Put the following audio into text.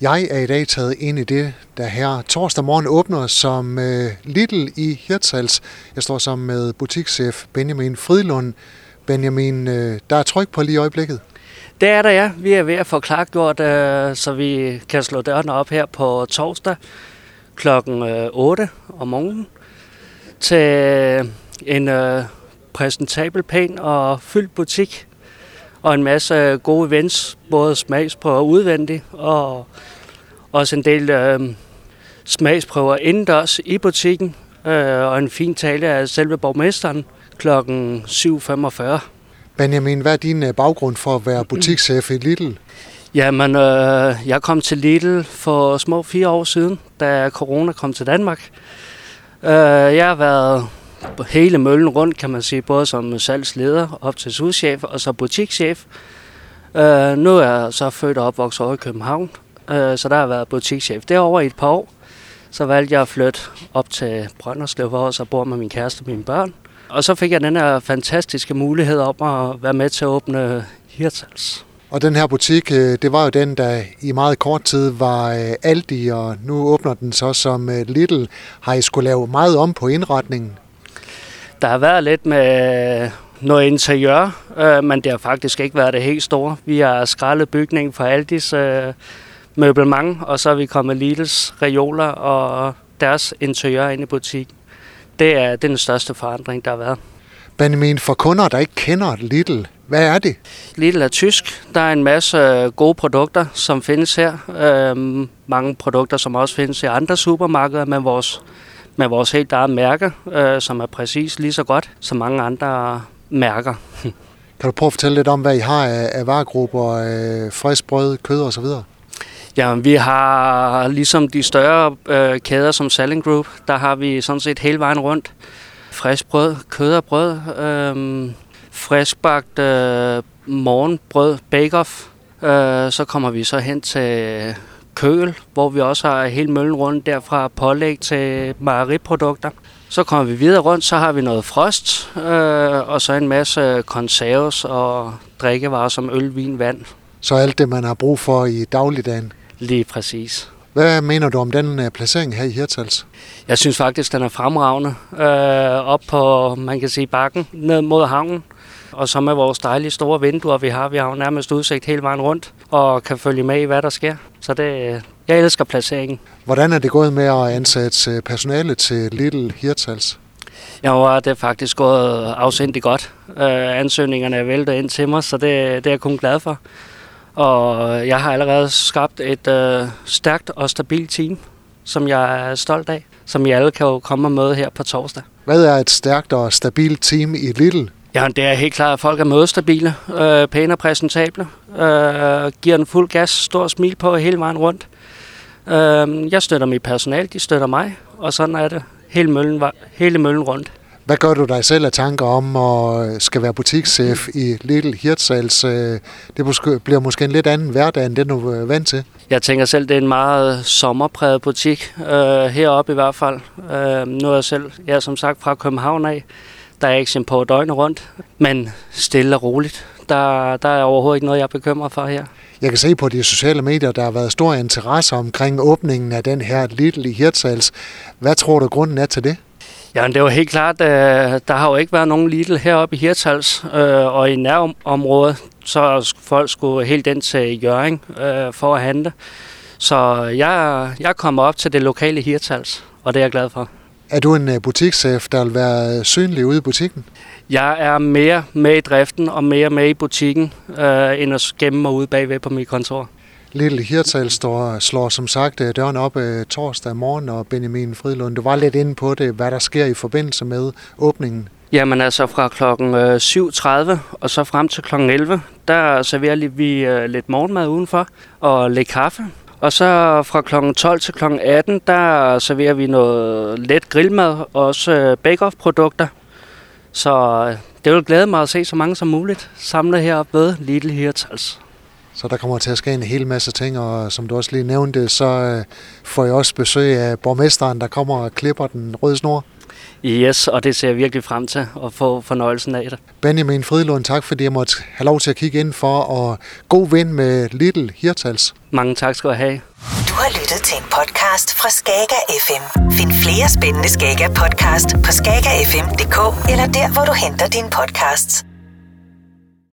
Jeg er i dag taget ind i det, der her torsdag morgen åbner som øh, Little i Hirtshals. Jeg står sammen med butikschef Benjamin Fridlund. Benjamin, øh, der er tryk på lige i øjeblikket. Det er der, ja. Vi er ved at få klargjort, øh, så vi kan slå dørene op her på torsdag klokken øh, 8 om morgenen til en øh, præsentabel, pæn og fyldt butik og en masse gode events, både smagsprøver udvendigt og også en del øh, smagsprøver indendørs i butikken øh, og en fin tale af selve borgmesteren kl. 7.45. Benjamin, hvad er din øh, baggrund for at være butikschef i Lidl? Jamen, øh, jeg kom til Lidl for små fire år siden, da corona kom til Danmark. Øh, jeg har været hele møllen rundt, kan man sige, både som salgsleder op til souschef og så butikschef. Øh, nu er jeg så født og opvokset over i København, øh, så der har jeg været butikschef derovre i et par år. Så valgte jeg at flytte op til Brønderslev, hvor jeg så bor med min kæreste og mine børn. Og så fik jeg den her fantastiske mulighed om at være med til at åbne Hirtals. Og den her butik, øh, det var jo den, der i meget kort tid var øh, Aldi, og nu åbner den så som Little. Lidl. Har I skulle lave meget om på indretningen? Der har været lidt med noget interiør, øh, men det har faktisk ikke været det helt store. Vi har skrællet bygningen for Aldis øh, møblement, og så har vi kommet Lidls reoler og deres interiør ind i butikken. Det er, det er den største forandring, der har været. Benjamin, for kunder, der ikke kender Lidl, hvad er det? Lidl er tysk. Der er en masse gode produkter, som findes her. Øh, mange produkter, som også findes i andre supermarkeder, men vores med vores helt eget mærke, øh, som er præcis lige så godt som mange andre mærker. kan du prøve at fortælle lidt om, hvad I har af, af varegrupper, øh, frisk brød, kød osv.? Ja, vi har ligesom de større øh, kæder som Salling Group, der har vi sådan set hele vejen rundt. Frisk brød, kød og brød, øh, friskbagt øh, morgenbrød, bake-off. Øh, så kommer vi så hen til køl, hvor vi også har hele møllen rundt derfra pålæg til mejeriprodukter. Så kommer vi videre rundt, så har vi noget frost, øh, og så en masse konserves og drikkevarer som øl, vin, vand. Så alt det, man har brug for i dagligdagen? Lige præcis. Hvad mener du om den øh, placering her i Hirtals? Jeg synes faktisk, den er fremragende. Øh, op på, man kan sige, bakken ned mod havnen. Og så med vores dejlige store vinduer, vi har. Vi har jo nærmest udsigt hele vejen rundt og kan følge med i, hvad der sker. Så det, jeg elsker placeringen. Hvordan er det gået med at ansætte øh, personale til Little Hirtals? Ja, det er faktisk gået afsindigt godt. Øh, ansøgningerne er væltet ind til mig, så det, det er jeg kun glad for. Og jeg har allerede skabt et øh, stærkt og stabilt team, som jeg er stolt af, som I alle kan jo komme og møde her på torsdag. Hvad er et stærkt og stabilt team i Little? Ja, det er helt klart, at folk er mødestabile, øh, pæne og præsentable, øh, giver den fuld gas, stor smil på hele vejen rundt. Øh, jeg støtter mit personal, de støtter mig, og sådan er det hele møllen, hele møllen rundt. Hvad gør du dig selv af tanker om at skal være butikschef i Little Hirtshals? Øh, det bliver måske en lidt anden hverdag, end det du er vant til. Jeg tænker selv, det er en meget sommerpræget butik, øh, heroppe i hvert fald. Øh, nu er jeg selv, jeg er som sagt fra København af, der er action på døgnet rundt, men stille og roligt. Der, der er overhovedet ikke noget, jeg er bekymret for her. Jeg kan se på de sociale medier, der har været stor interesse omkring åbningen af den her Little i Hirtshals. Hvad tror du, grunden er til det? Ja, det var helt klart, øh, der har jo ikke været nogen Lidl heroppe i Hirtshals, øh, og i nærområdet, så folk skulle helt ind til Jøring øh, for at handle. Så jeg, jeg kommer op til det lokale Hirtshals, og det er jeg glad for. Er du en øh, butikschef, der vil være synlig ude i butikken? Jeg er mere med i driften og mere med i butikken, øh, end at gemme mig ude bagved på mit kontor. Lille Hirtal står, slår som sagt øh, døren op øh, torsdag morgen, og Benjamin Fridlund, du var lidt inde på det, hvad der sker i forbindelse med åbningen. Jamen altså fra klokken 7.30 og så frem til klokken 11, der serverer vi lidt morgenmad udenfor og lidt kaffe. Og så fra kl. 12 til kl. 18, der serverer vi noget let grillmad og også øh, bake-off-produkter. Så øh, det vil glæde mig at se så mange som muligt samle her ved Little Hirtals. Så der kommer til at ske en hel masse ting, og som du også lige nævnte, så øh, får jeg også besøg af borgmesteren, der kommer og klipper den røde snor. Yes, og det ser jeg virkelig frem til at få fornøjelsen af det. Benjamin Fridlund, tak fordi jeg måtte have lov til at kigge ind for, og god ven med Little Hirtals. Mange tak skal du have. Du har lyttet til en podcast fra Skager FM. Find flere spændende Skager podcast på skagerfm.dk eller der, hvor du henter dine podcasts.